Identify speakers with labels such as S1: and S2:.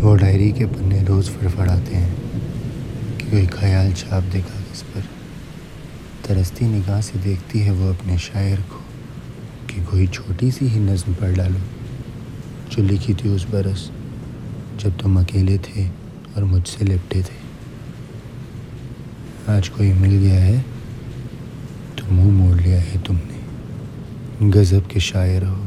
S1: वो डायरी के पन्ने रोज़ फड़फड़ाते हैं कि कोई ख्याल छाप देगा किस पर। तरसती निगाह से देखती है वो अपने शायर को कि कोई छोटी सी ही नज़म पढ़ डालो, जो लिखी थी उस बरस, जब तुम अकेले थे और मुझसे लिपटे थे। आज कोई मिल गया है तो मुँह मोड़ लिया है तुमने। गज़ब के शायर हो।